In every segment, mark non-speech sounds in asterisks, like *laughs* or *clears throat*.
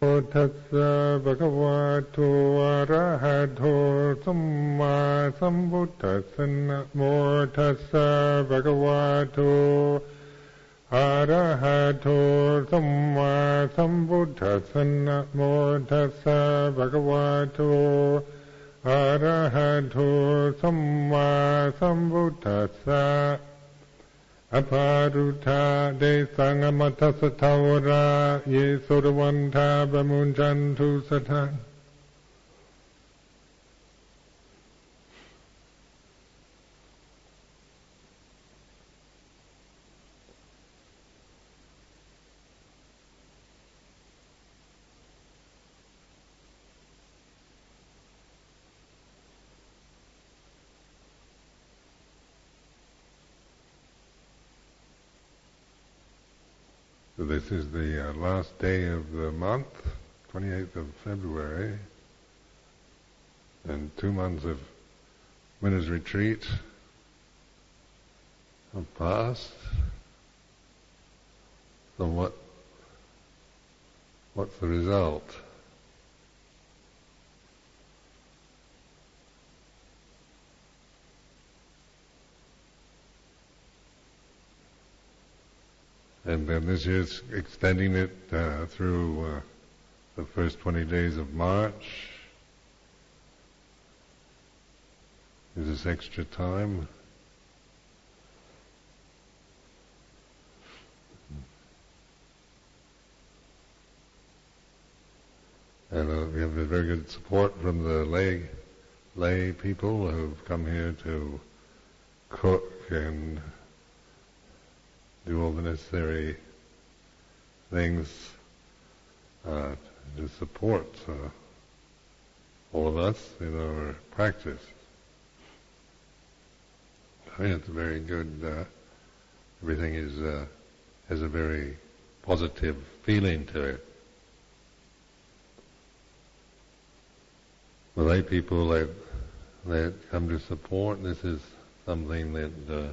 โมทัสสะภะคะวะโตอะระหะโตสัมมาสัมพุทธัสสะนะโมทัสสะภะคะวะโตอะระหะโตสัมมาสัมพุทธัสสะนะโมทัสสะภะคะวะโตอะระหะโตสัมมาสัมพุทธัสสะ อภารุธาเดสังอมัตสทาวราเยสุรวันทาบมุญจันทุสถาน this is the uh, last day of the month, 28th of February, and two months of winter's retreat have passed. So what, what's the result? And then this year's extending it uh, through uh, the first 20 days of March. Is this extra time? And uh, we have very good support from the lay lay people who've come here to cook and do all the necessary things uh, to support uh, all of us in our practice. I mean, it's very good. Uh, everything is uh, has a very positive feeling to it. The lay people that that come to support this is something that uh,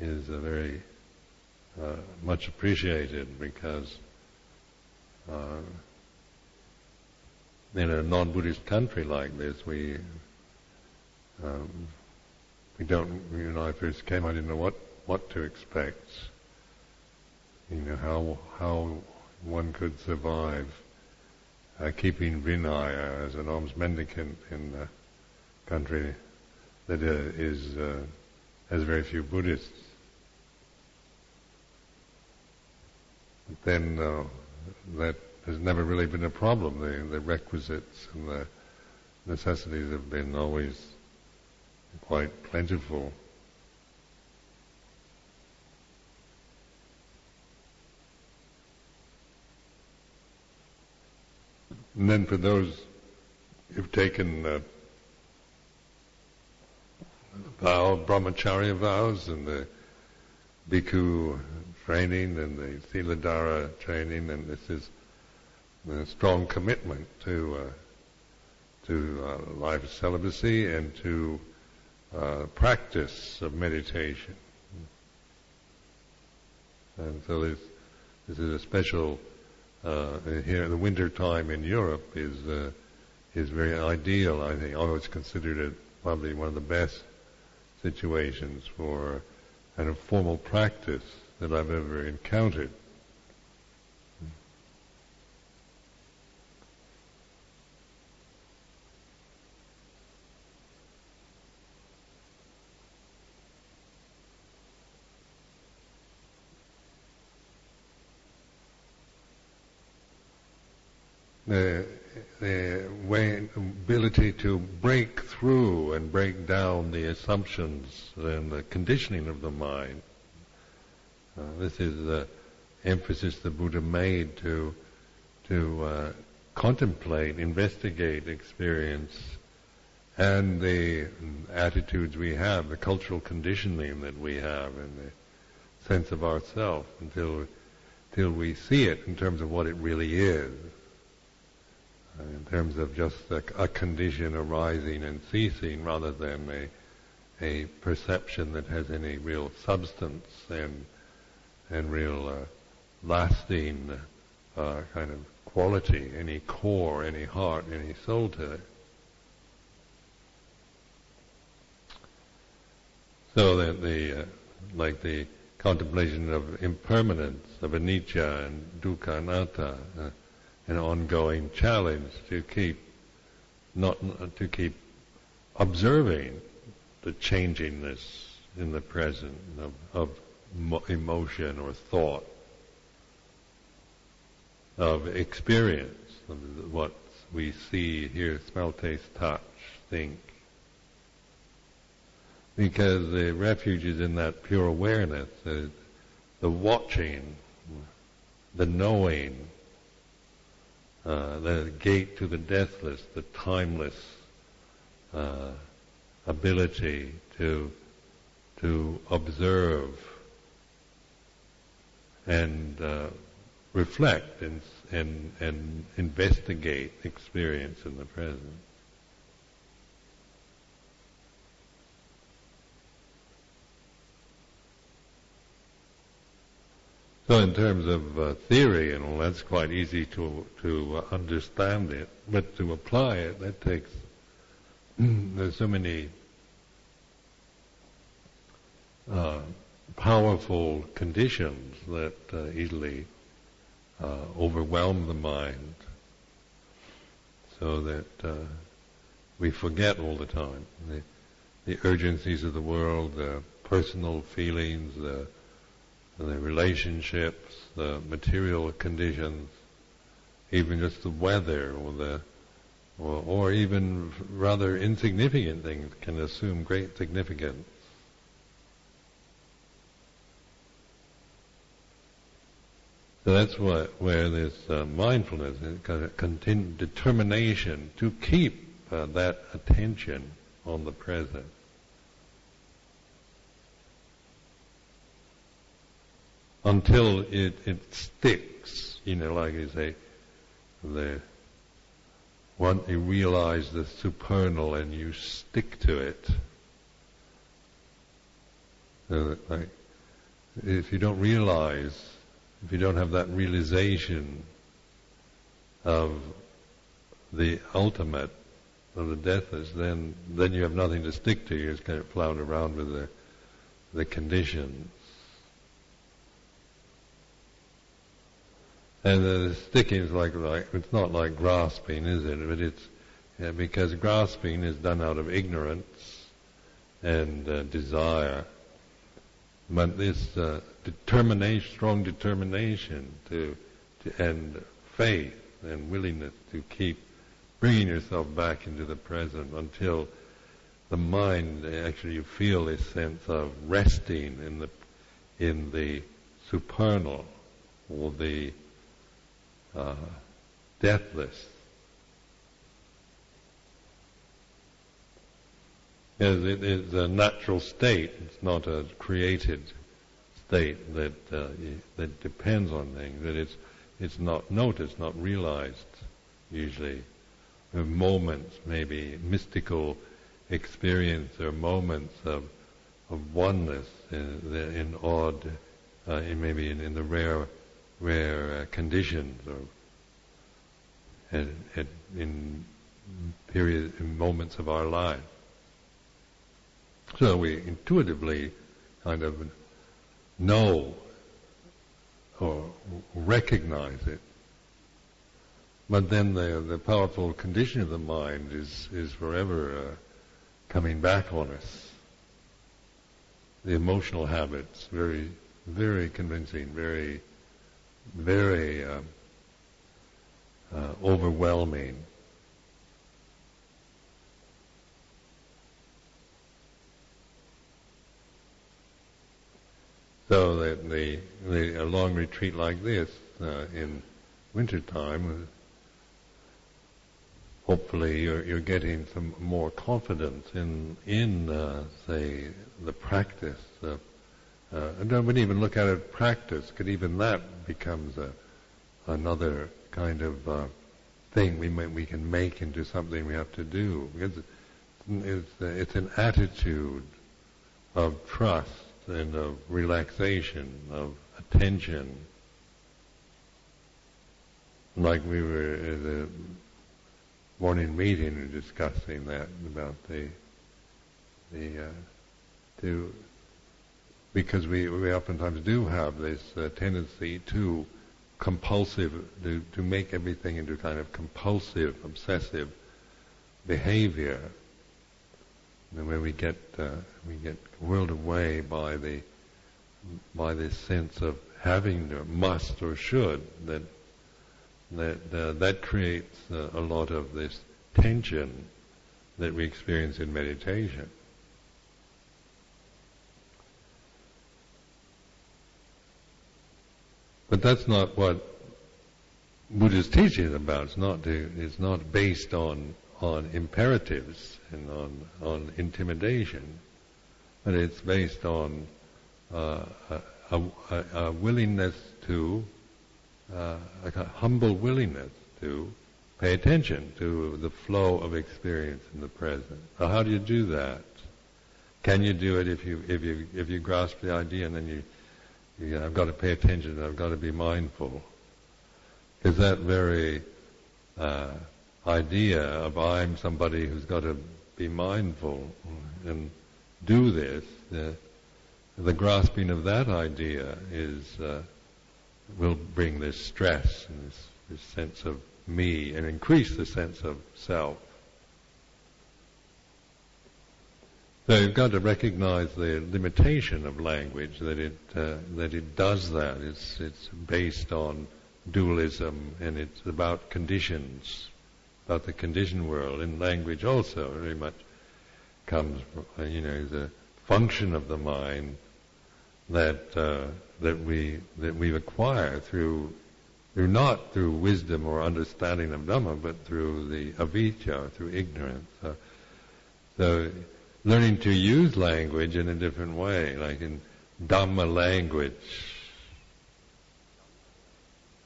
is very uh, much appreciated because uh, in a non-Buddhist country like this, we um, we don't. You know, I first came, I didn't know what what to expect. You know how how one could survive uh, keeping Vinaya as an alms mendicant in a country that uh, is has very few Buddhists. then uh, that has never really been a problem. The, the requisites and the necessities have been always quite plentiful. And then for those who've taken uh, vow, brahmacharya vows and the bhikkhu training and the Siladhara training, and this is a strong commitment to uh, to uh, life celibacy and to uh, practice of meditation. And so this this is a special uh, here. The winter time in Europe is uh, is very ideal. I think I always considered it probably one of the best situations for kind of formal practice that I've ever encountered. The, the way, ability to break through break down the assumptions and the conditioning of the mind. Uh, this is the emphasis the Buddha made to to uh, contemplate, investigate experience, and the attitudes we have, the cultural conditioning that we have, and the sense of ourself until until we see it in terms of what it really is, in terms of just a, a, condition arising and ceasing, rather than a a perception that has any real substance and and real uh, lasting uh, kind of quality, any core, any heart, any soul to it. So that the, uh, like the contemplation of impermanence, of anicca and dukkha anatta, uh, an ongoing challenge to keep, not to keep observing the changingness in the present of, of emotion or thought, of experience, of what we see, hear, smell, taste, touch, think, because the refuge is in that pure awareness, the, the watching, the knowing, uh, the gate to the deathless, the timeless uh, ability to to observe and uh, reflect and, and and investigate experience in the present. So in terms of uh, theory and all, that's quite easy to to uh, understand it, but to apply it, that takes. *clears throat* there's so many uh, powerful conditions that uh, easily uh, overwhelm the mind, so that uh, we forget all the time the, the urgencies of the world, the personal feelings, the the relationships, the material conditions, even just the weather or the or, or even rather insignificant things can assume great significance. So that's what, where this uh, mindfulness, kind of determination to keep uh, that attention on the present. Until it, it sticks, you know, like you say, the once you realize the supernal and you stick to it. So like, if you don't realize, if you don't have that realization of the ultimate of the deathless, then then you have nothing to stick to. You're just kind of flounder around with the the conditions. And the sticking is like, like, it's not like grasping, is it? But it's, yeah, because grasping is done out of ignorance and uh, desire. But this uh, determination, strong determination to, to, and faith and willingness to keep bringing yourself back into the present until the mind actually you feel a sense of resting in the in the supernal or the uh, deathless. It is a natural state. It's not a created state that uh, that depends on things. That it's it's not noticed, not realized. Usually, moments, maybe mystical experience, or moments of of oneness in, in odd, uh, maybe in, in the rare rare uh, conditions or at, at, in period in moments of our life. So we intuitively kind of know or recognize it. But then the the powerful condition of the mind is is forever uh, coming back on us. The emotional habits, very very convincing, very very uh, uh, overwhelming. So that the, the a long retreat like this uh, in wintertime, hopefully you're, you're getting some more confidence in in uh, say the practice of uh, and don't even look at it practice, because even that becomes a, another kind of uh, thing we may, we can make into something we have to do. Because it's, it's an attitude of trust and of relaxation, of attention. like we were at the morning meeting discussing that about the the uh, to because we we oftentimes do have this uh, tendency to compulsive to to make everything into kind of compulsive obsessive behavior and where we get uh, we get whirled away by the by this sense of having to must or should that that uh, that creates a lot of this tension that we experience in meditation. But that's not what Buddha's teaching is about. It's not to, it's not based on on imperatives and on on intimidation, but it's based on uh, a, a, a, willingness to uh, a humble willingness to pay attention to the flow of experience in the present. So how do you do that? Can you do it if you if you if you grasp the idea and then you, you know, I've got to pay attention, I've got to be mindful. Is that very uh, idea of I'm somebody who's got to be mindful and do this, the, the grasping of that idea is uh, will bring this stress and this, this sense of me and increase the sense of self. So you've got to recognize the limitation of language that it uh, that it does that. It's it's based on dualism and it's about conditions, about the conditioned world. And language also very much comes, you know, the function of the mind that uh, that we that we acquire through through not through wisdom or understanding of Dhamma, but through the avijja, through ignorance. So learning to use language in a different way, like in Dhamma language,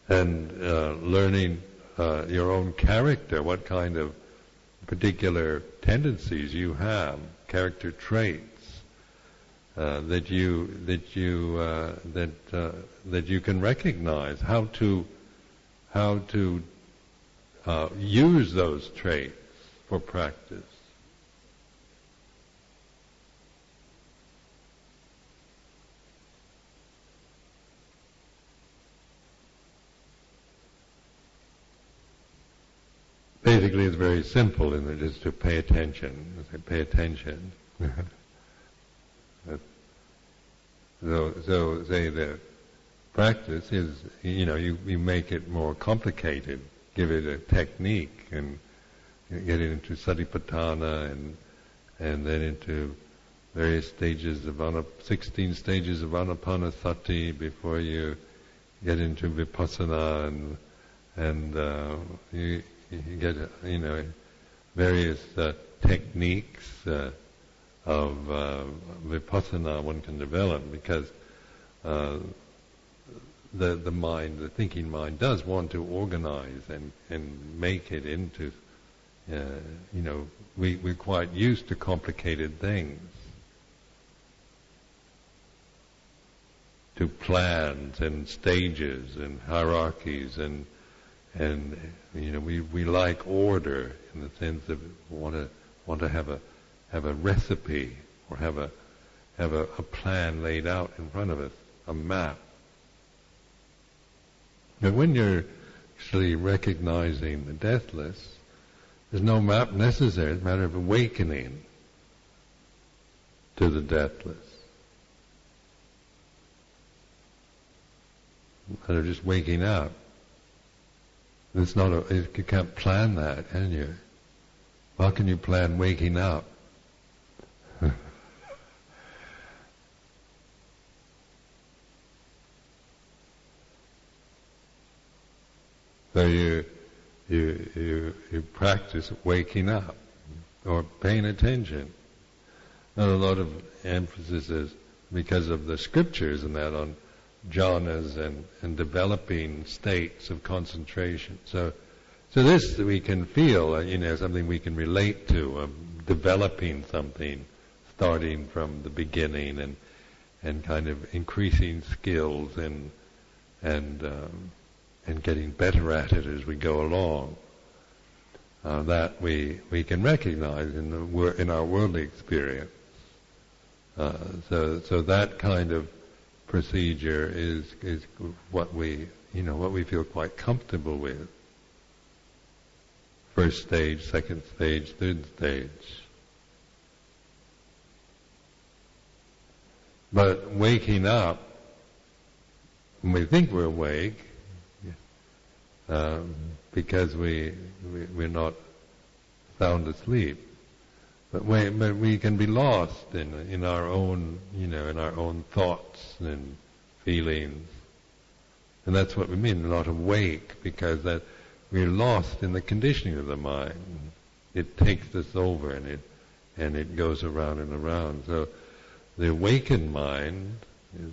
and uh, learning uh, your own character, what kind of particular tendencies you have, character traits uh, that you that you uh, that uh, that you can recognize how to how to uh, use those traits for practice. Basically, it's very simple, and it is to pay attention. Pay attention. *laughs* So, so say the practice is, you know, you, you make it more complicated, give it a technique, and get it into satipatthana, and and then into various stages of anap- 16 stages of anapanasati before you get into vipassana, and and uh, you, you get, you know, various uh, techniques. Uh, of uh, vipassana one can develop because uh, the the mind, the thinking mind, does want to organize and and make it into, uh, you know, we we're quite used to complicated things, to plans and stages and hierarchies and and you know we we like order in the sense of want to want to have a have a recipe or have a have a, a plan laid out in front of us, a map. But when you're actually recognizing the deathless, there's no map necessary. It's a matter of awakening to the deathless. matter of just waking up. It's not a, you can't plan that, can you? How can you plan waking up? *laughs* so you, you, you, you practice waking up or paying attention. Not a lot of emphasis is because of the scriptures and that on jhanas and, and developing states of concentration. So, so this we can feel, uh, you know, something we can relate to, um, developing something starting from the beginning and and kind of increasing skills and and um, and getting better at it as we go along. Uh, that we we can recognize in the in our worldly experience. Uh, so so that kind of procedure is is what we you know what we feel quite comfortable with. First stage, second stage, third stage. But waking up, when we think we're awake, um, because we, we we're not sound asleep, but we, but we can be lost in in our own you know in our own thoughts and feelings, and that's what we mean. Not awake because that we're lost in the conditioning of the mind. It takes us over and it and it goes around and around. So the awakened mind is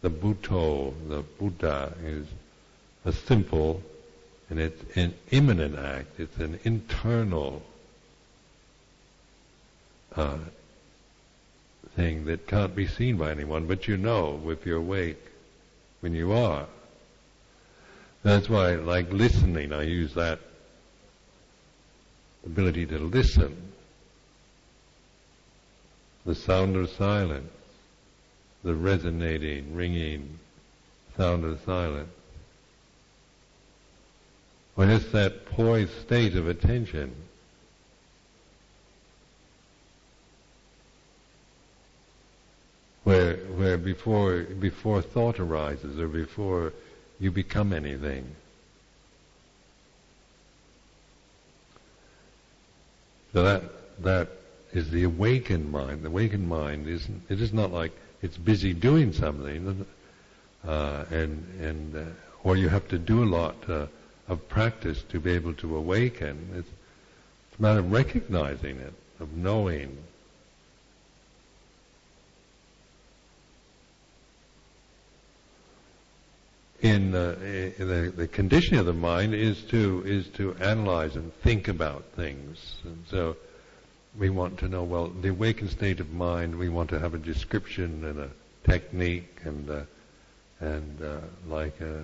the Buddho, the Buddha is a simple and it's an immanent act. It's an internal uh, thing that can't be seen by anyone, but you know if you're awake when you are. That's why, like listening, I use that ability to listen the sound of silence, the resonating, ringing sound of silence. When it's that poised state of attention, where where before before thought arises or before you become anything. So that that is the awakened mind. The awakened mind isn't. It is not like it's busy doing something, uh, and and uh, or you have to do a lot uh, of practice to be able to awaken. It's, it's a matter of recognizing it, of knowing. In, uh, in the, the conditioning of the mind is to is to analyze and think about things, and so we want to know, well, the awakened state of mind, we want to have a description and a technique and, uh, and uh, like, uh,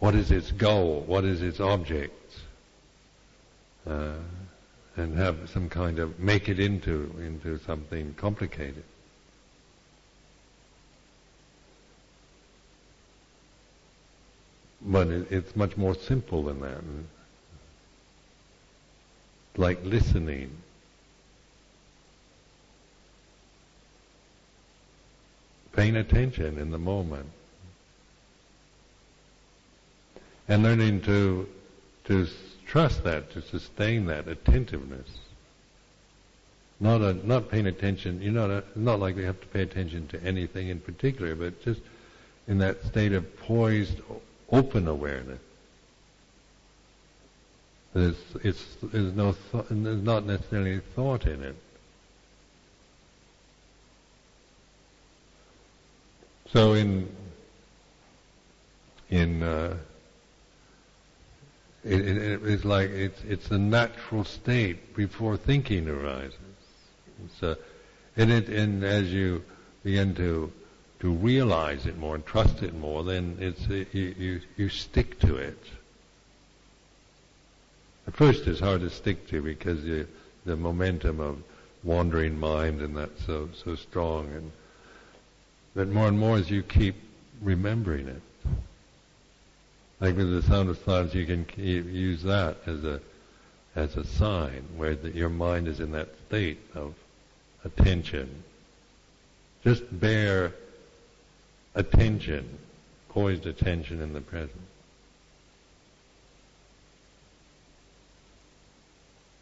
what is its goal? What is its object? Uh, and have some kind of, make it into, into something complicated. But it, it's much more simple than that. Like listening paying attention in the moment. And learning to, to trust that, to sustain that attentiveness. Not a, not paying attention, you know, not like we have to pay attention to anything in particular, but just in that state of poised, open awareness. There's, it's, there's no, th- there's not necessarily thought in it. So in in uh, it, it, it's like it's it's a natural state before thinking arises. So, and it and as you begin to to realize it more and trust it more, then it's you you, you stick to it. At first, it's hard to stick to because you, the momentum of wandering mind and that's so so strong and but more and more as you keep remembering it. Like with the sound of silence, you can use that as a as a sign where the, your mind is in that state of attention. Just bare attention, poised attention in the present.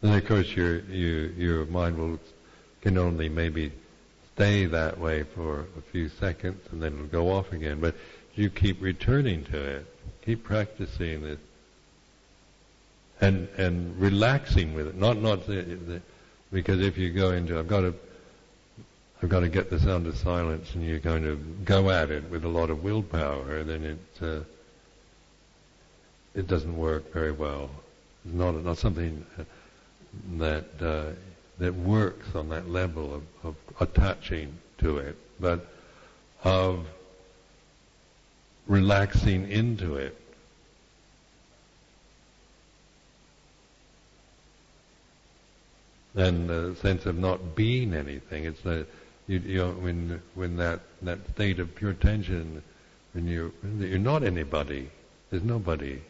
And of course, your your your mind will can only maybe stay that way for a few seconds and then it'll go off again. But you keep returning to it, keep practicing it, and and relaxing with it. Not not the, the, because if you go into I've got to I've got to get this under silence, and you're going to go at it with a lot of willpower, then it uh, it doesn't work very well. It's not not something that uh, that works on that level of, of attaching to it, but of relaxing into it. And the sense of not being anything. It's the you, you know, when when that that state of pure tension, when you you're not anybody. There's nobody.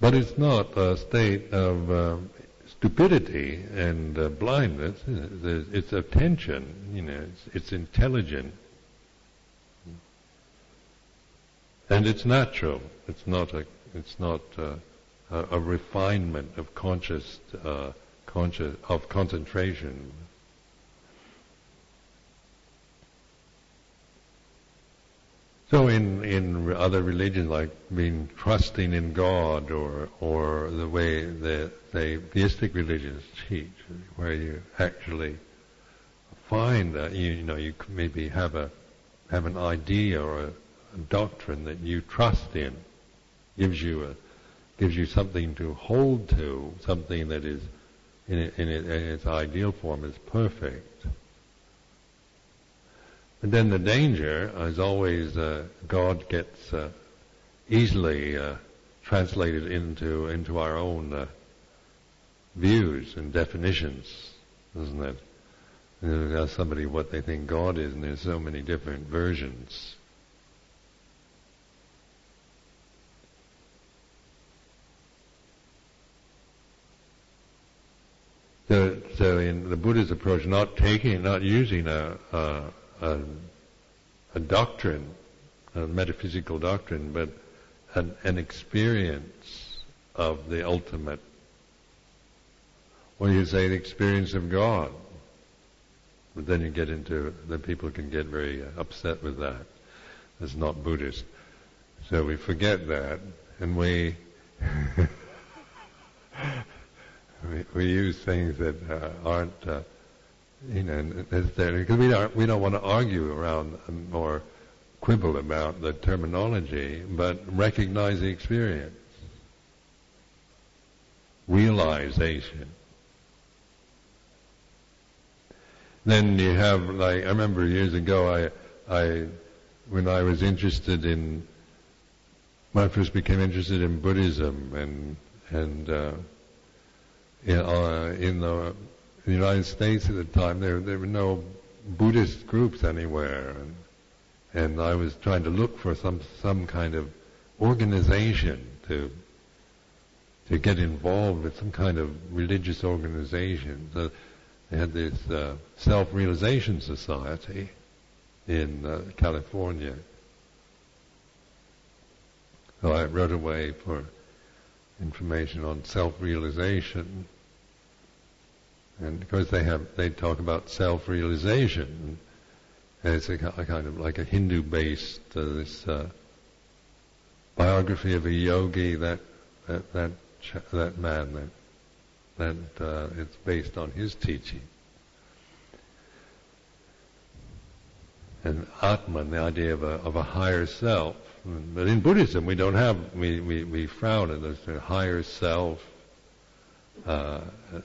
But it's not a state of uh, stupidity and uh, blindness. It's attention, you know, it's, it's intelligent. And it's natural. It's not a, it's not uh, a, a, refinement of conscious, uh, conscious, of concentration. So in, in other religions, like being trusting in God, or or the way that the theistic religions teach, where you actually find that you, you know you maybe have a have an idea or a, a doctrine that you trust in, gives you a gives you something to hold to, something that is in, it, in, it, in its ideal form is perfect. And then the danger is always uh, God gets uh, easily uh, translated into into our own uh, views and definitions, isn't it? You ask somebody what they think God is, and there's so many different versions. So, so in the Buddha's approach, not taking, not using a, a a, a doctrine, a metaphysical doctrine, but an, an experience of the ultimate. Or you say the experience of God. But then you get into, then people can get very uh, upset with that. It's not Buddhist. So we forget that, and we *laughs* we, we, use things that uh, aren't uh, you know, necessarily because we don't we don't want to argue around or quibble about the terminology, but recognize the experience, realization. Then you have like I remember years ago I I when I was interested in when I first became interested in Buddhism and and uh, in, uh, in the the United States at the time, there there were no Buddhist groups anywhere, and, and I was trying to look for some some kind of organization to to get involved with some kind of religious organization. So they had this uh, self-realization society in uh, California. So I wrote away for information on self-realization and because they have, they talk about self-realization, and it's a, a kind of like a Hindu-based uh, this uh, biography of a yogi that that that that man that that uh, it's based on his teaching. And Atman, the idea of a of a higher self. But in Buddhism, we don't have we we, we frown at this higher self uh,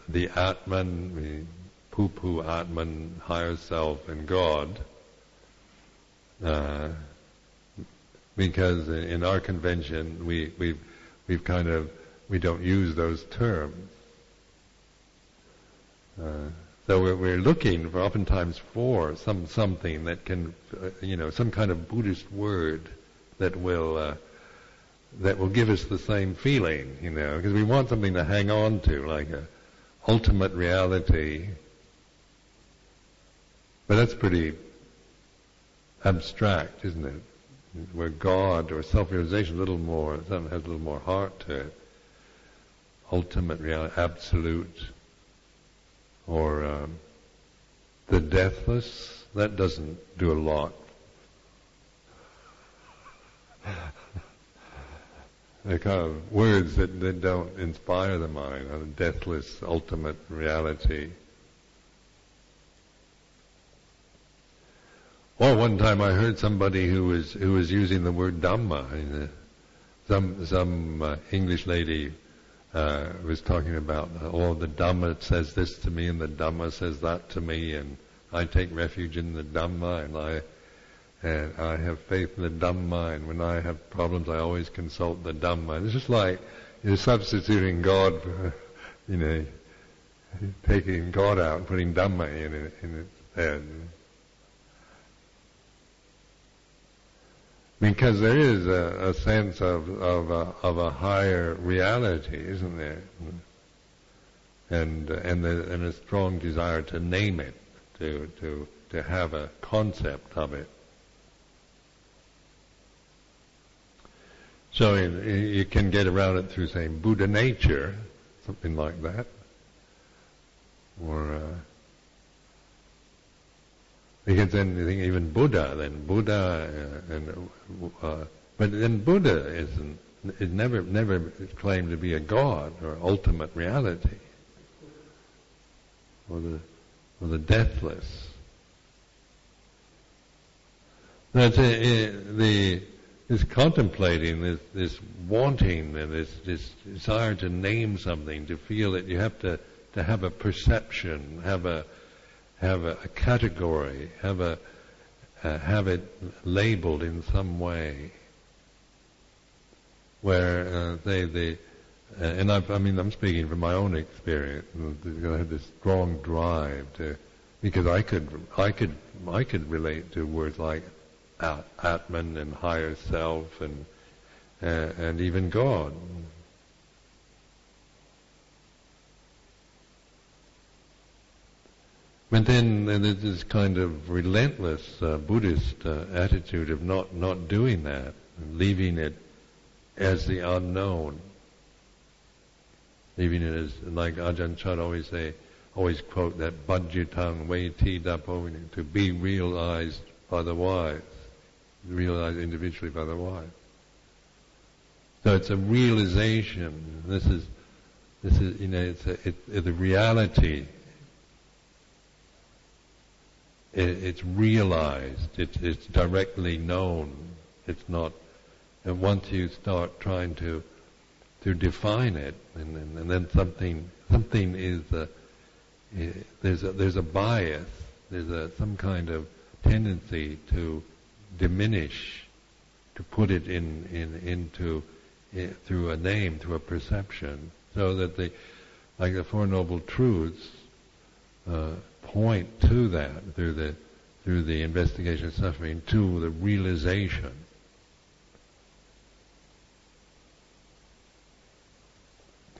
the Atman, we poo-poo Atman, higher self, and God, uh, because in our convention we we've we've kind of we don't use those terms. Uh, so we're, we're, looking for oftentimes for some something that can, uh, you know, some kind of Buddhist word that will uh, that will give us the same feeling, you know, because we want something to hang on to, like a ultimate reality. But that's pretty abstract, isn't it? Where God or self-realization a little more, something has a little more heart to it. Ultimate reality, absolute, or um, the deathless. That doesn't do a lot. *laughs* They're kind of words that, that don't inspire the mind, a deathless ultimate reality. Or one time I heard somebody who was who was using the word Dhamma. Some some uh, English lady uh, was talking about, oh, the Dhamma says this to me, and the Dhamma says that to me, and I take refuge in the Dhamma, and I and I have faith in the Dhamma. when I have problems, I always consult the Dhamma. It's just like you're substituting God, for, you know, taking God out and putting Dhamma in it, in its stead. Because there is a, a sense of of a, of a higher reality, isn't there? And uh, and the, and a strong desire to name it, to to to have a concept of it. So you can get around it through saying Buddha nature, something like that, or uh, because then you even Buddha, then Buddha, uh, and uh, but then Buddha isn't is never never claimed to be a god or ultimate reality, or the or the deathless. That's a, the this contemplating, this this wanting, and this this desire to name something, to feel that you have to to have a perception, have a have a, a category, have a uh, have it labeled in some way, where uh, they they uh, and I've, I mean I'm speaking from my own experience. I had this strong drive to because I could I could I could relate to words like Atman and higher self and uh, and even God. But then there's this kind of relentless uh, Buddhist uh, attitude of not, not doing that, leaving it as the unknown. Leaving it as, like Ajahn Chah always say, always quote that Bajjitang Veti Dapo, to be realized by the wise, realized individually by the wise. So it's a realization. This is, this is, you know, it's a, it, it's a reality it, it's realized, it's, it's directly known. It's not, and once you start trying to to define it, and, and, and then something something is a, there's a, there's a bias, there's a some kind of tendency to diminish, to put it in in into in, through a name, through a perception, so that the like the Four Noble Truths. Uh, point to that through the through the investigation of suffering to the realization.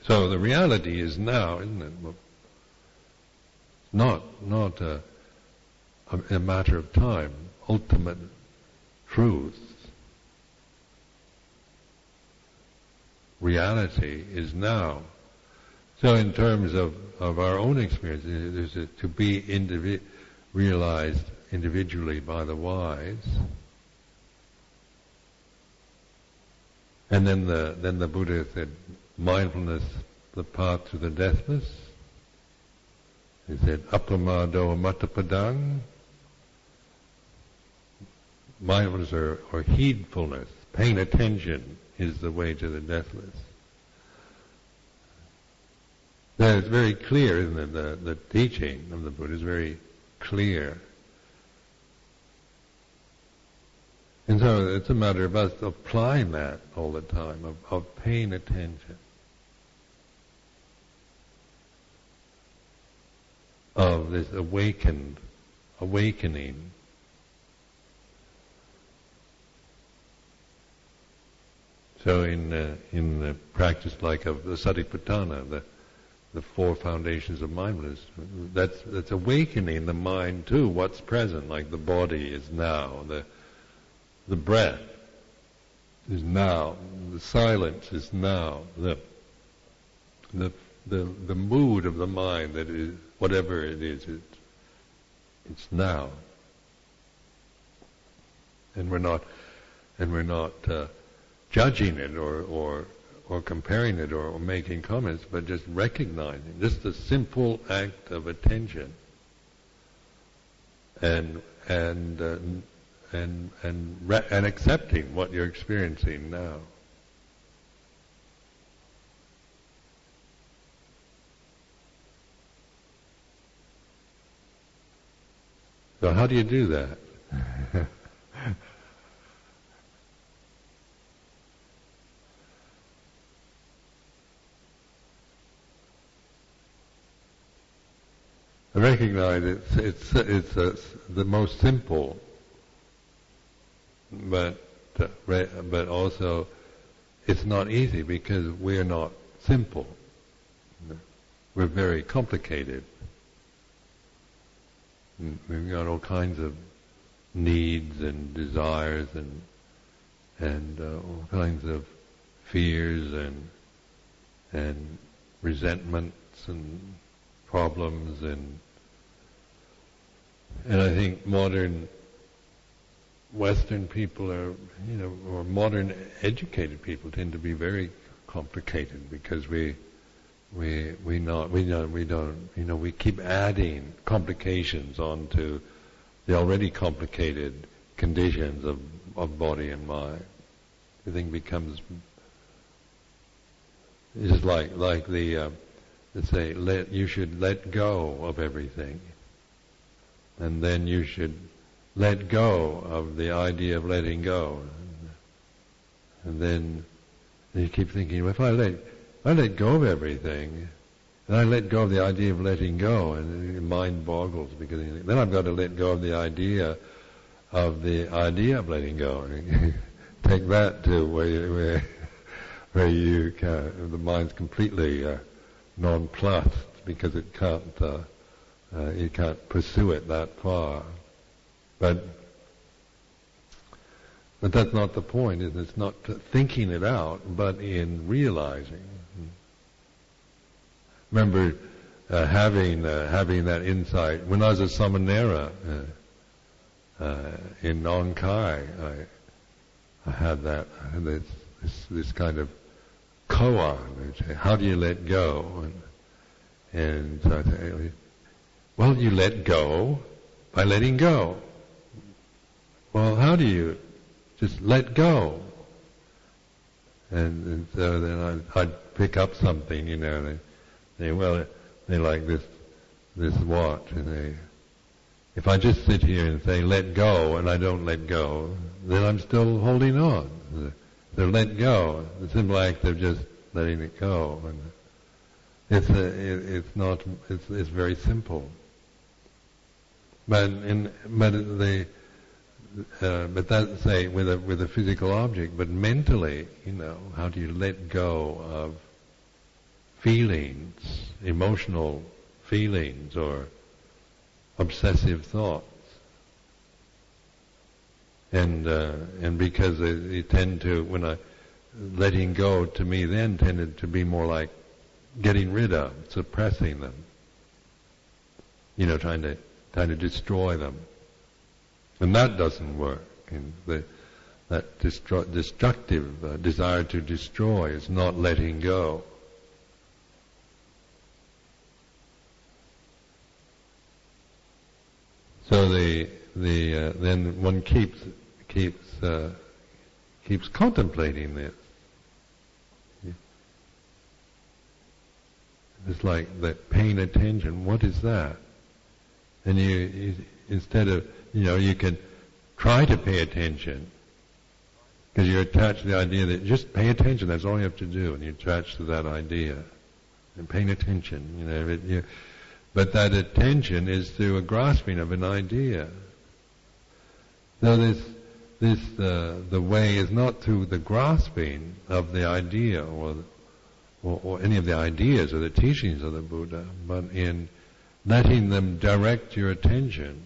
So the reality is now, isn't it? Not not a, a, a matter of time. Ultimate truth. Reality is now. So in terms of, of our own experience, there's a, to be indivi- realized individually by the wise. And then the then the Buddha said, mindfulness, the path to the deathless. He said, apamado amatapadang. Mindfulness or, or heedfulness, paying attention is the way to the deathless. Now it's very clear, isn't it? The, the teaching of the Buddha is very clear. And so it's a matter of us applying that all the time, of, of paying attention. Of this awakened, awakening. So in uh, in the practice like of the Satipatthana, the the four foundations of mindfulness. That's that's awakening the mind to what's present, like the body is now, the the breath is now, the silence is now, the the the the mood of the mind that is whatever it is, it, it's now. And we're not and we're not uh, judging it or, or or comparing it or, or making comments, but just recognizing, just a simple act of attention, and and uh, and and re- and accepting what you're experiencing now. So how do you do that? *laughs* recognize it's it's it's uh, the most simple, but uh, but also it's not easy because we're not simple. We're very complicated. We've got all kinds of needs and desires and and uh, all kinds of fears and and resentments and problems and and I think modern Western people are you know or modern educated people tend to be very complicated because we we we not we don't we don't you know we keep adding complications onto the already complicated conditions of of body and mind. Everything becomes it's like like the uh, let's say let you should let go of everything, and then you should let go of the idea of letting go, and then you keep thinking, well, if I let I let go of everything, and I let go of the idea of letting go, and the mind boggles because then I've got to let go of the idea of the idea of letting go. *laughs* Take that to where where, where you can, the mind's completely uh, nonplussed because it can't uh, uh, can't pursue it that far. But but that's not the point. It's not thinking it out, but in realizing remember uh, having uh, having that insight when I was a samanera uh, uh, in Nong Khai. I, I had that this, this, this kind of koan. How do you let go? And, and say, well, you let go by letting go. Well, how do you just let go? And, and so then I'd, I'd pick up something, you know. And, they well, they like this this watch, and they. If I just sit here and say let go, and I don't let go, then I'm still holding on. They're let go. The simple act of just letting it go, and it's a, it, it's not. It's it's very simple. But in but the uh, but that's say with a with a physical object, but mentally, you know, how do you let go of feelings, emotional feelings or obsessive thoughts. And uh, and because they, they, tend to, when I letting go to me then tended to be more like getting rid of, suppressing them. You know, trying to trying to destroy them, and that doesn't work. And the, that destru- destructive uh, desire to destroy is not letting go. So the the uh, then one keeps keeps uh, keeps contemplating this. It's like that paying attention. What is that? And you, you instead of you know you can try to pay attention because you're attached to the idea that just pay attention. That's all you have to do, and you're attached to that idea and paying attention. You know, it, you, but that attention is through a grasping of an idea. So this, this, uh, the way is not through the grasping of the idea or, or, or any of the ideas or the teachings of the Buddha, but in letting them direct your attention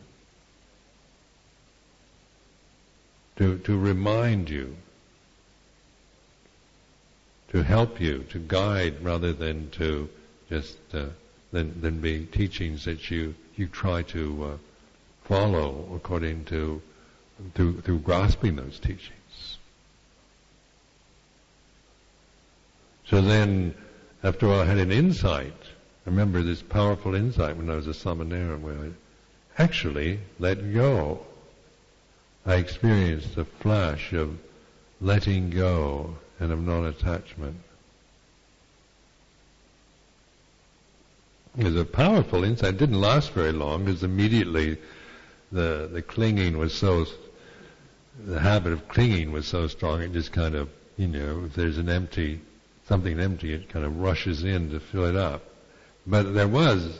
to, to remind you, to help you, to guide rather than to just uh, than, than be teachings that you, you try to uh, follow according to, through, through grasping those teachings. So then, after I had an insight, I remember this powerful insight when I was a samanera where I actually let go. I experienced a flash of letting go and of non-attachment. It was a powerful insight. It didn't last very long because immediately the the clinging was so the habit of clinging was so strong it just kind of you know if there's an empty something empty it kind of rushes in to fill it up. But there was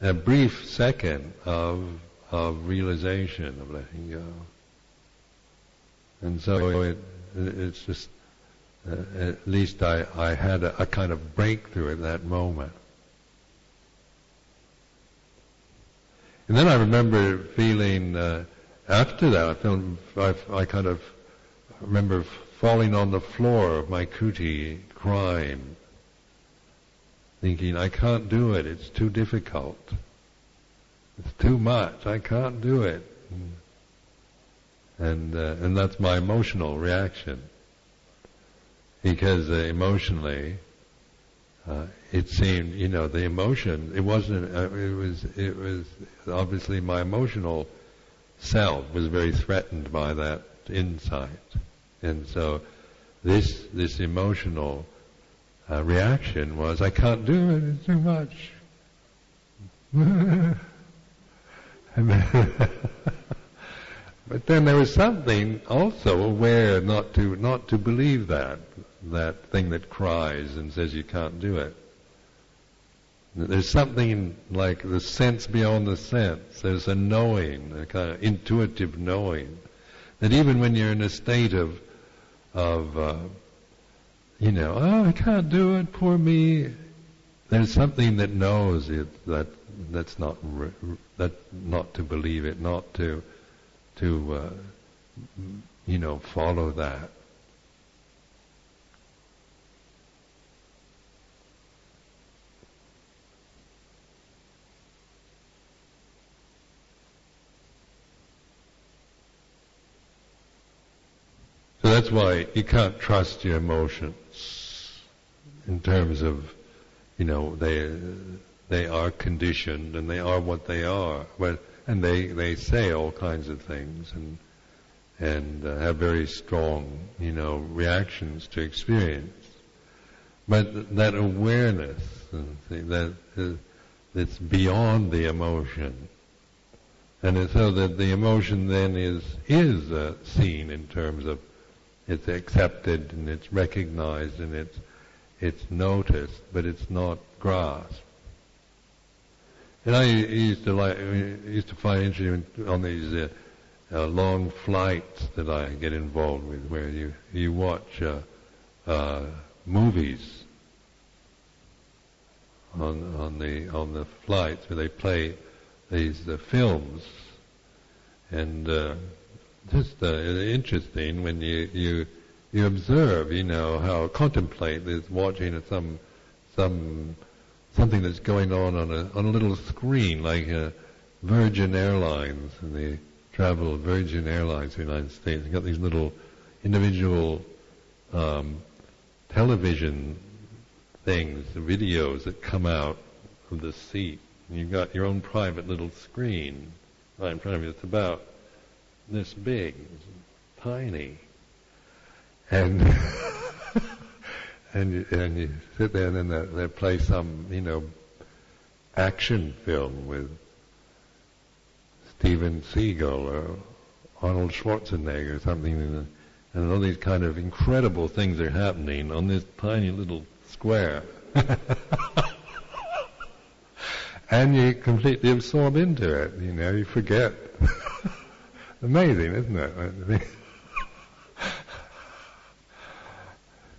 a brief second of of realization of letting go. And so it it's just uh, at least I, I had a, a kind of breakthrough at that moment And then I remember feeling uh, after that, I, felt, I, I kind of remember falling on the floor of my kuti, crying, thinking, I can't do it. It's too difficult. It's too much. I can't do it. And uh, and that's my emotional reaction because uh, emotionally uh, it seemed, you know, the emotion. It wasn't. Uh, it was. It was obviously my emotional self was very threatened by that insight, and so this this emotional uh, reaction was, I can't do it. It's too much. *laughs* but then there was something also aware not to not to believe that that thing that cries and says you can't do it. There's something like the sense beyond the sense. There's a knowing, a kind of intuitive knowing, that even when you're in a state of, of, uh, you know, oh, I can't do it, poor me. There's something that knows it, that that's not re- that not to believe it, not to to uh, you know follow that. So that's why you can't trust your emotions in terms of, you know, they they are conditioned and they are what they are. But and they they say all kinds of things and and uh, have very strong, you know, reactions to experience. But that awareness that uh, that's beyond the emotion, and so that the emotion then is is uh, seen in terms of it's accepted and it's recognized and it's it's noticed, but it's not grasped. And I used to like used to find interesting on these uh, uh, long flights that I get involved with, where you you watch uh, uh movies on on the on the flights where they play these uh, films, and uh, just uh, interesting when you you you observe, you know, how contemplate this watching some some something that's going on on a on a little screen like a Virgin Airlines and the travel Virgin Airlines in the United States. You've got these little individual um, television things, videos that come out of the seat. You've got your own private little screen right in front of you. It's about this big, tiny, and *laughs* and you, and you sit there and then they, play some you know action film with Steven Seagal or Arnold Schwarzenegger or something, and all these kind of incredible things are happening on this tiny little square. *laughs* and you completely absorb into it, you know, you forget *laughs* Amazing, isn't it?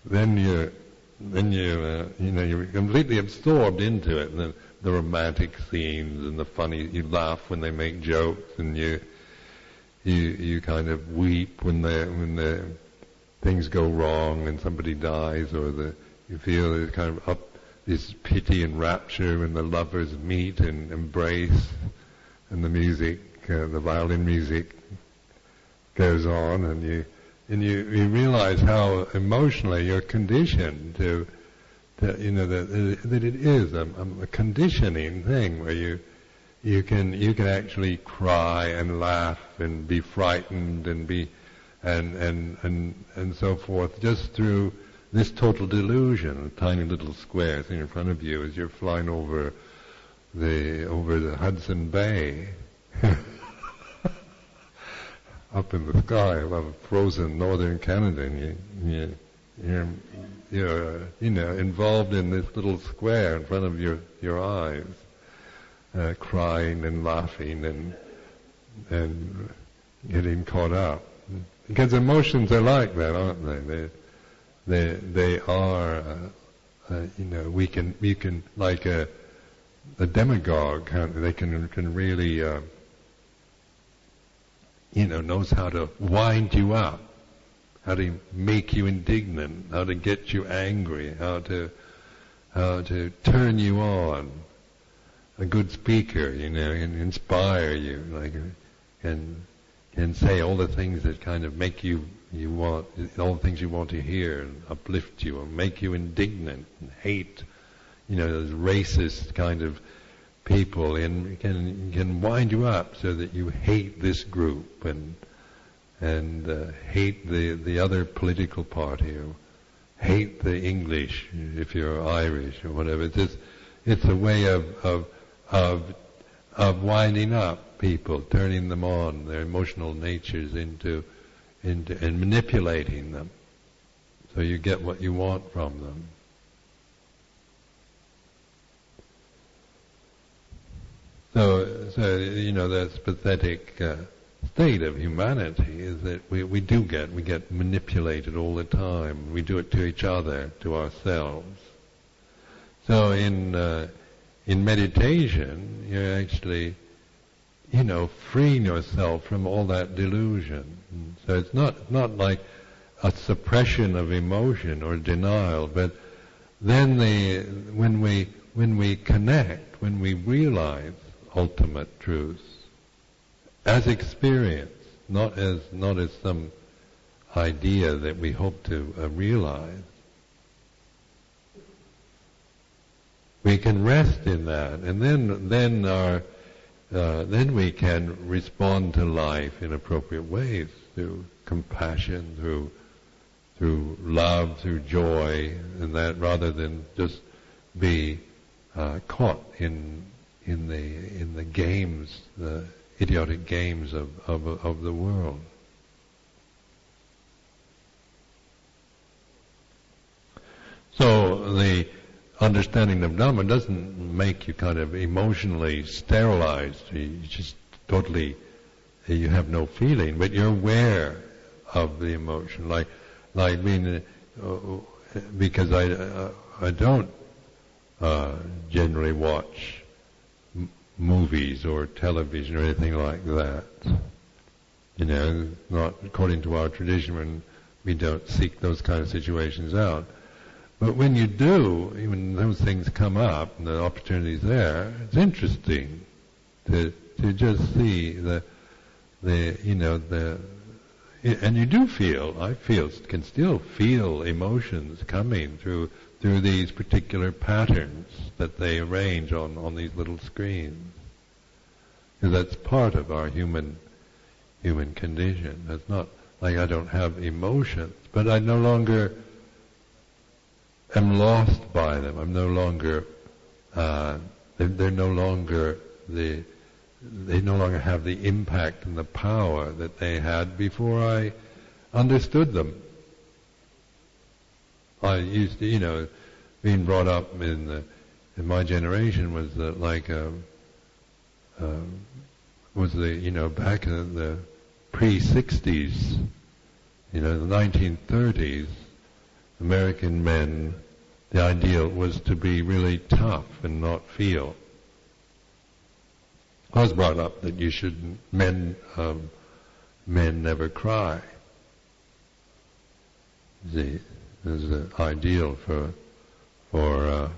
then you, then you, uh, you know, you're completely absorbed into it. The, the romantic scenes and the funny, you laugh when they make jokes, and you, you, you kind of weep when the when the things go wrong and somebody dies, or the you feel this kind of up this piti and rapture when the lovers meet and embrace, and the music, uh, the violin music goes on, and you and you, you realize how emotionally you're conditioned to, to you know that that it is a, a conditioning thing where you you can you can actually cry and laugh and be frightened and be and and and and so forth just through this total delusion, a tiny little square thing in front of you as you're flying over the over the Hudson Bay. *laughs* up in the sky above frozen northern Canada, and you, you, you're, you're, you know, involved in this little square in front of your, your eyes, uh, crying and laughing and, and getting caught up. Because emotions are like that, aren't they? They, they, they are, uh, uh, you know, we can, we can, like a, a demagogue, they can, can really, uh, you know, knows how to wind you up, how to make you indignant, how to get you angry, how to, how to turn you on. A good speaker, you know, and inspire you, like, and and say all the things that kind of make you you want all the things you want to hear and uplift you and make you indignant and hate, you know, those racist kind of people and can can wind you up so that you hate this group and and uh, hate the the other political party or hate the English if you're Irish or whatever. It's just, it's a way of of of of winding up people, turning them on, their emotional natures into into and manipulating them so you get what you want from them. So, so you know, that's pathetic uh, state of humanity is that we, we do get, we get manipulated all the time. We do it to each other, to ourselves. So in, uh, in meditation, you're actually, you know, freeing yourself from all that delusion. So it's not, not like a suppression of emotion or denial, but then the, when we, when we connect, when we realize ultimate truth as experience, not as not as some idea that we hope to uh, realize. We can rest in that, and then then our uh, then we can respond to life in appropriate ways through compassion, through through love, through joy, and that rather than just be uh, caught in in the in the games, the idiotic games of, of, of the world. So the understanding of Dhamma doesn't make you kind of emotionally sterilized. You just totally, you have no feeling, but you're aware of the emotion. Like, like mean, uh, because I, uh, I don't uh, generally watch movies or television or anything like that. You know, not according to our tradition when we don't seek those kind of situations out. But when you do, when those things come up and the opportunity's there, it's interesting to to just see the the you know the and you do feel I feel can still feel emotions coming through through these particular patterns that they arrange on on these little screens. Because that's part of our human human condition. It's not like I don't have emotions, but I no longer am lost by them. I'm no longer uh, they're, they're no longer the they no longer have the impact and the power that they had before I understood them. I used to, you know, being brought up in the in my generation was uh, like um, um, was the you know back in the pre-60s, you know, the 1930s, American men, the ideal was to be really tough and not feel. I was brought up that you should men um, men never cry. The is the ideal for for uh,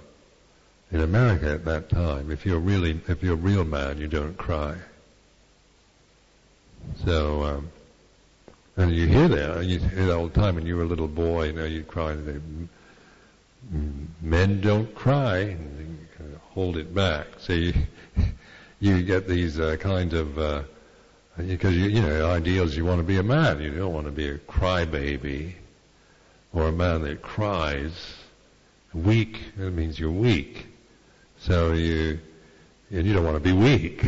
in America at that time. If you're really if you're a real man, you don't cry. So, um, and you hear that, you hear that all the time. When you were a little boy, you know, you'd cry. And Men don't cry, and kind of hold it back. So you, *laughs* you get these uh, kind of uh, because you, you know, ideals. You want to be a man. You don't want to be a crybaby or a man that cries. Weak. That means you're weak. So you, and you don't want to be weak.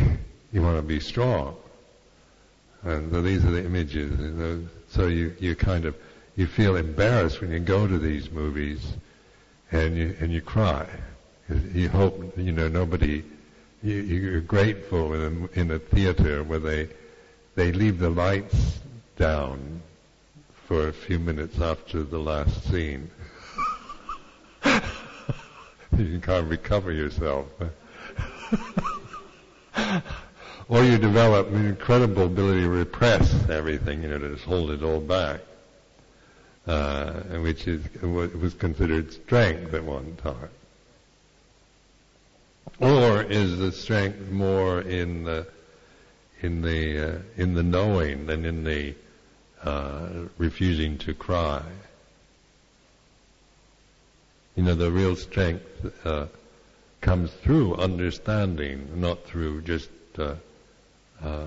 You want to be strong. And so these are the images. So you, you kind of, you feel embarrassed when you go to these movies and you, and you cry. You hope, you know, nobody, you, you're grateful in a, in a theater where they, they leave the lights down for a few minutes after the last scene. *laughs* you can't recover yourself. *laughs* or you develop an incredible ability to repress everything, you know, to just hold it all back, uh, which is what was considered strength at one time. Or is the strength more in the in the uh, in the knowing than in the uh, refusing to cry? You know, the real strength uh, comes through understanding, not through just uh, uh,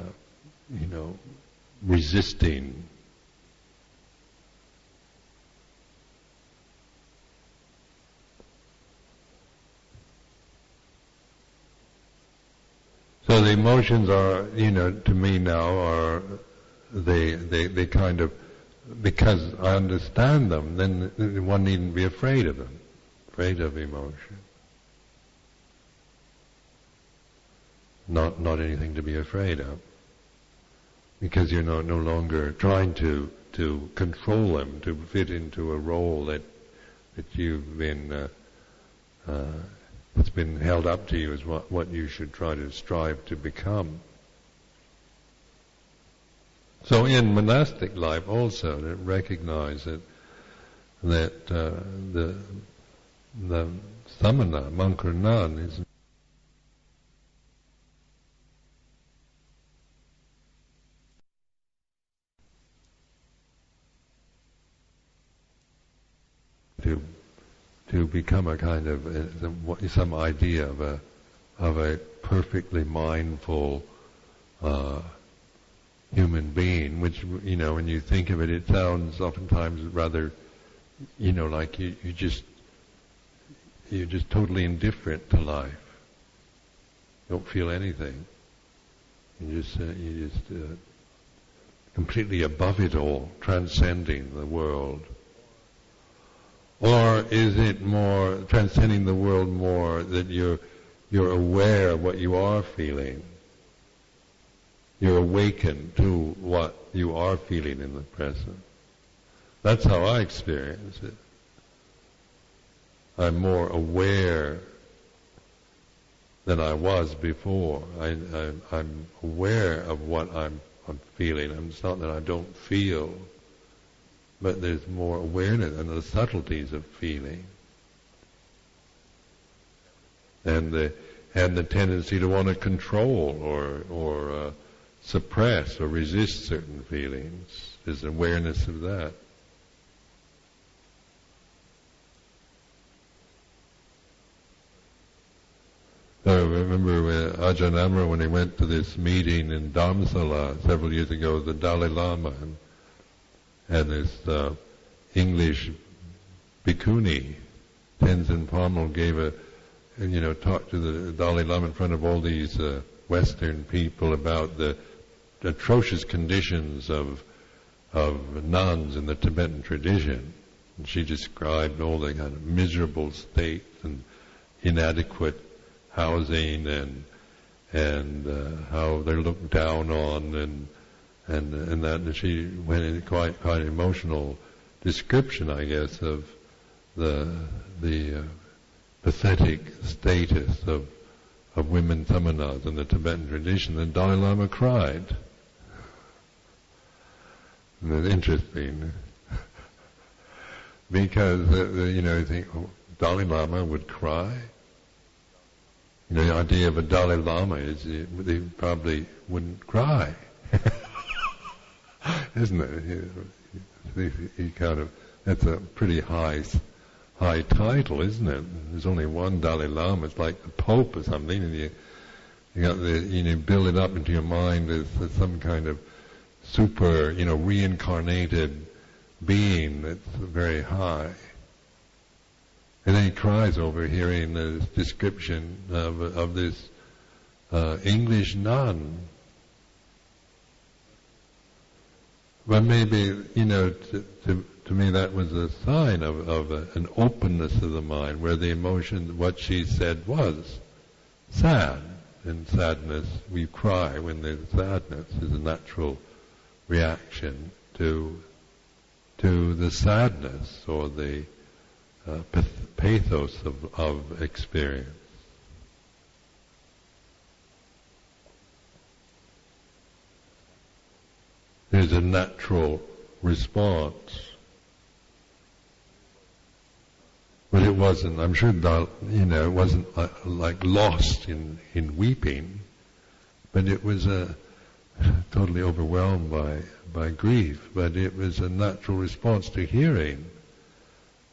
you know, resisting. So the emotions are, you know, to me now are, they, they, they kind of, because I understand them, then one needn't be afraid of them, afraid of emotion. not not anything to be afraid of, because you're not no longer trying to to control them to fit into a role that that you've been uh, uh, that's been held up to you as what what you should try to strive to become. So in monastic life also, to recognize that that uh, the the samana monk or nun is to to become a kind of uh, some idea of a of a perfectly mindful uh, human being, which you know, when you think of it, it sounds oftentimes rather, you know, like you, you just you're just totally indifferent to life. You don't feel anything. You just uh, you just uh, completely above it all, transcending the world. Or is it more transcending the world more that you're you're aware of what you are feeling? You're awakened to what you are feeling in the present. That's how I experience it. I'm more aware than I was before. I, am aware of what I'm, I'm feeling. It's not that I don't feel but there's more awareness and the subtleties of feeling. And the, and the tendency to want to control or, or uh, suppress or resist certain feelings. There's awareness of that. I remember when Ajahn Amaro, when he went to this meeting in Dharamsala several years ago, with the Dalai Lama, and and this uh, English bhikkhuni, Tenzin Palmo, gave a, you know, talk to the Dalai Lama in front of all these uh, Western people about the atrocious conditions of of nuns in the Tibetan tradition. And she described all the kind of miserable state and inadequate housing and and uh, how they're looked down on and and and that and she went into quite quite emotional description, I guess, of the the uh, pathetic status of of women samanas in the Tibetan tradition. And Dalai Lama cried. It's interesting because uh, the, you know you think oh, Dalai Lama would cry. You know, the idea of a Dalai Lama is they probably wouldn't cry. *laughs* isn't it? He, he, kind of that's a pretty high high title, isn't it? There's only one Dalai Lama. It's like the Pope or something, and you you got the you know build it up into your mind as, as some kind of super you know reincarnated being that's very high. And then he cries over hearing this description of of this uh, English nun but maybe, you know, to, to, to me that was a sign of, of a, an openness of the mind where the emotion, what she said was sad. And sadness, we cry when there's sadness is a natural reaction to to the sadness or the uh, pathos of, of experience. There's a natural response. But it wasn't, I'm sure, that, you know, it wasn't uh, like lost in, in weeping, but it was uh, *laughs* totally overwhelmed by, by grief. But it was a natural response to hearing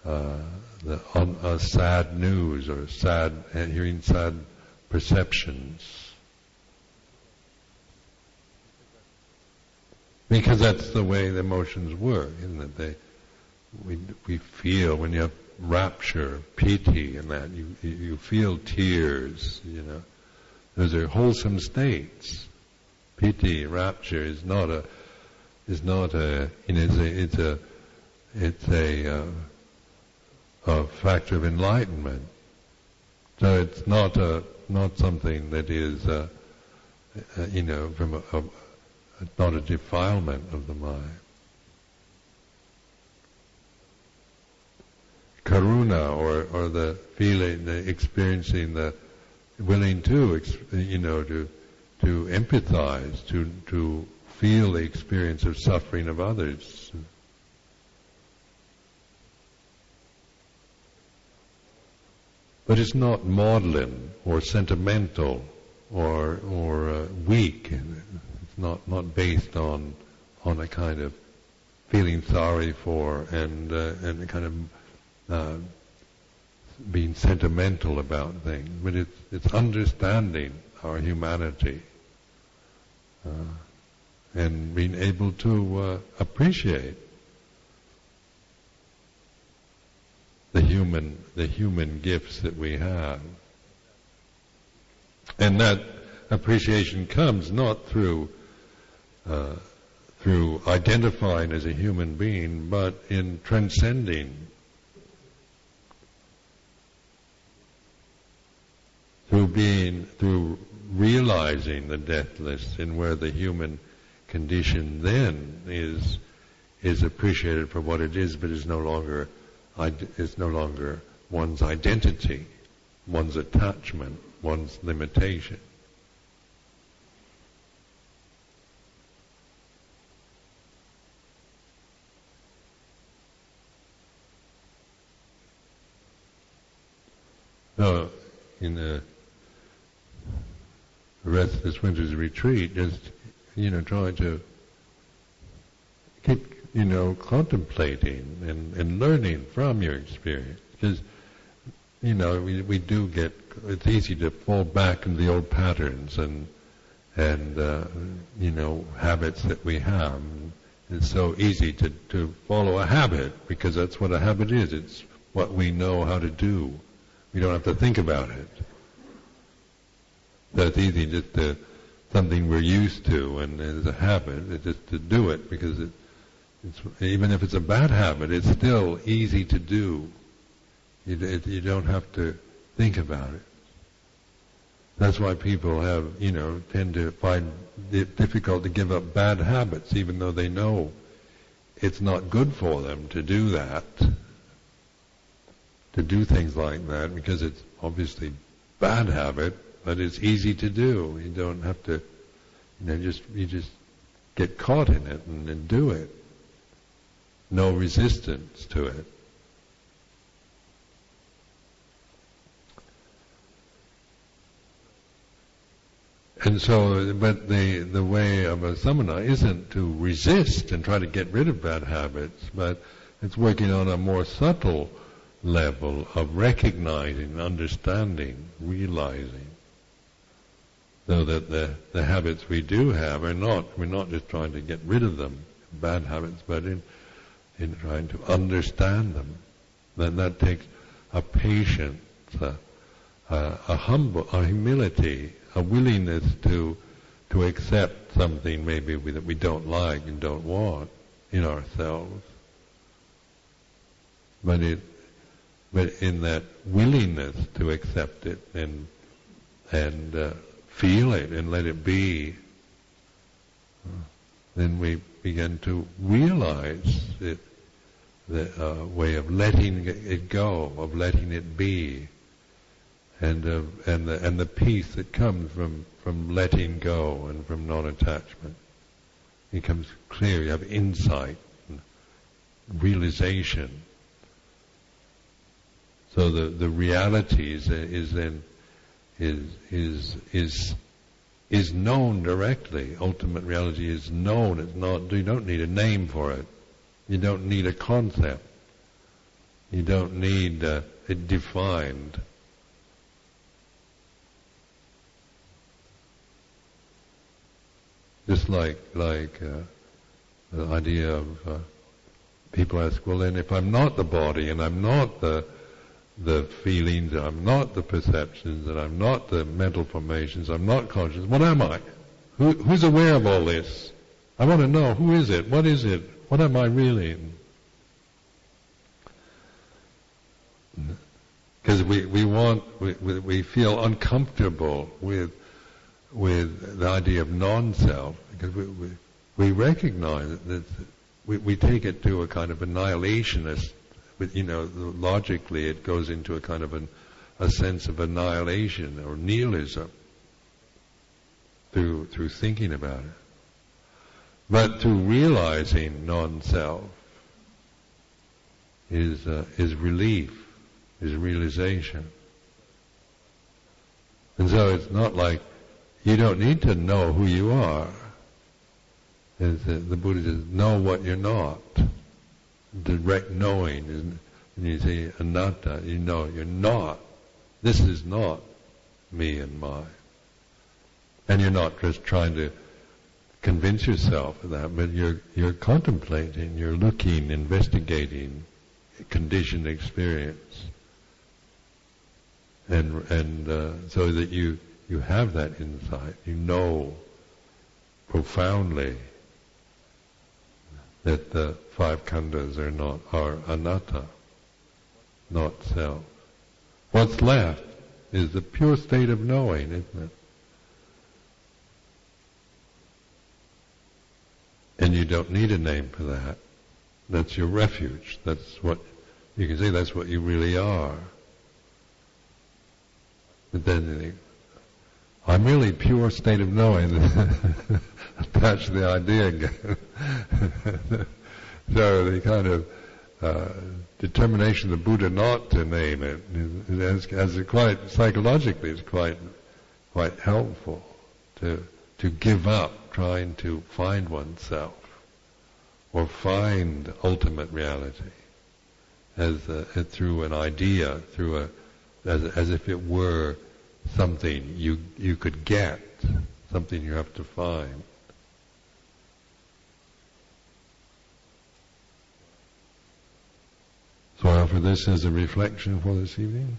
uh, the on, uh, sad news or sad, and hearing sad perceptions. Because that's the way the emotions work, isn't it? They, we, we feel when you have rapture, piti, and that you you feel tears. You know, those are wholesome states. Piti, rapture, is not a is not a it's a it's a it's a, uh, a factor of enlightenment. So it's not a not something that is uh, uh, you know from a, a not a defilement of the mind. karuna or, or the feeling, the experiencing the willing to, you know, to, to empathize, to, to feel the experience of suffering of others. But it's not maudlin or sentimental or, or uh, weak. It's not, not based on, on a kind of feeling sorry for and, uh, and kind of uh, being sentimental about things, but it's, it's understanding our humanity uh, and being able to uh, appreciate the human the human gifts that we have, and that appreciation comes not through uh, through identifying as a human being, but in transcending. Through being, through realizing the deathless and where the human condition then is, is appreciated for what it is, but is no longer, is no longer one's identity, one's attachment, one's limitation. No, in the the rest of this winter's retreat, just, you know, trying to keep, you know, contemplating and, and learning from your experience. Because, you know, we, we do get, it's easy to fall back into the old patterns and, and, uh, you know, habits that we have. It's so easy to, to follow a habit because that's what a habit is. It's what we know how to do. We don't have to think about it that's easy just to something we're used to and it's a habit. It's just to do it because it, it's even if it's a bad habit, it's still easy to do. You, it, you don't have to think about it. That's why people have, you know, tend to find it difficult to give up bad habits, even though they know it's not good for them to do that, to do things like that, because it's obviously bad habit but it's easy to do. You don't have to, you know, just you just get caught in it and, and do it. No resistance to it. And so, but the, the way of a samana isn't to resist and try to get rid of bad habits, but it's working on a more subtle level of recognizing, understanding, realizing so that the, the habits we do have are not, we're not just trying to get rid of them, bad habits, but in, in trying to understand them. Then that takes a patience, a, a, a humble, a humility, a willingness to, to accept something maybe we, that we don't like and don't want, in ourselves. But it, but in that willingness to accept it and and uh, feel it and let it be, uh, then we begin to realize it, the uh, way of letting it go, of letting it be, and of, and the and the peace that comes from from letting go and from non-attachment It becomes clear. You have insight, realization. So the the reality is, is then is is is is known directly. Ultimate reality is known. It's not. You don't need a name for it. You don't need a concept. You don't need uh, it defined. Just like like uh, the idea of uh, people ask, well, then if I'm not the body and I'm not the the feelings, I'm not the perceptions, and I'm not the mental formations, I'm not conscious, what am I? Who, who's aware of all this? I want to know, who is it? What is it? What am I really? Because we, we want, we, we feel uncomfortable with with the idea of non-self because we, we, we recognize that we, we take it to a kind of annihilationist, but you know, logically it goes into a kind of an, a sense of annihilation or nihilism through through thinking about it. But through realizing non-self is uh, is relief, is realization. And so it's not like you don't need to know who you are. As the Buddha says, know what you're not. Direct knowing and you say anatta, you know you're not. This is not me and mine. And you're not just trying to convince yourself of that, but you're you're contemplating, you're looking, investigating conditioned experience, and and uh, so that you you have that insight. You know profoundly that the five khandhas are not are anatta, not self. What's left is the pure state of knowing, isn't it? And you don't need a name for that. That's your refuge. That's what you can say. That's what you really are. But then I'm really pure state of knowing. *laughs* Attach the idea again. *laughs* so the kind of uh, determination of the Buddha not to name it, as, as it quite psychologically, is quite quite helpful to to give up trying to find oneself or find ultimate reality as, a, through an idea, through a as, as if it were something you you could get, something you have to find. So I offer this as a reflection for this evening.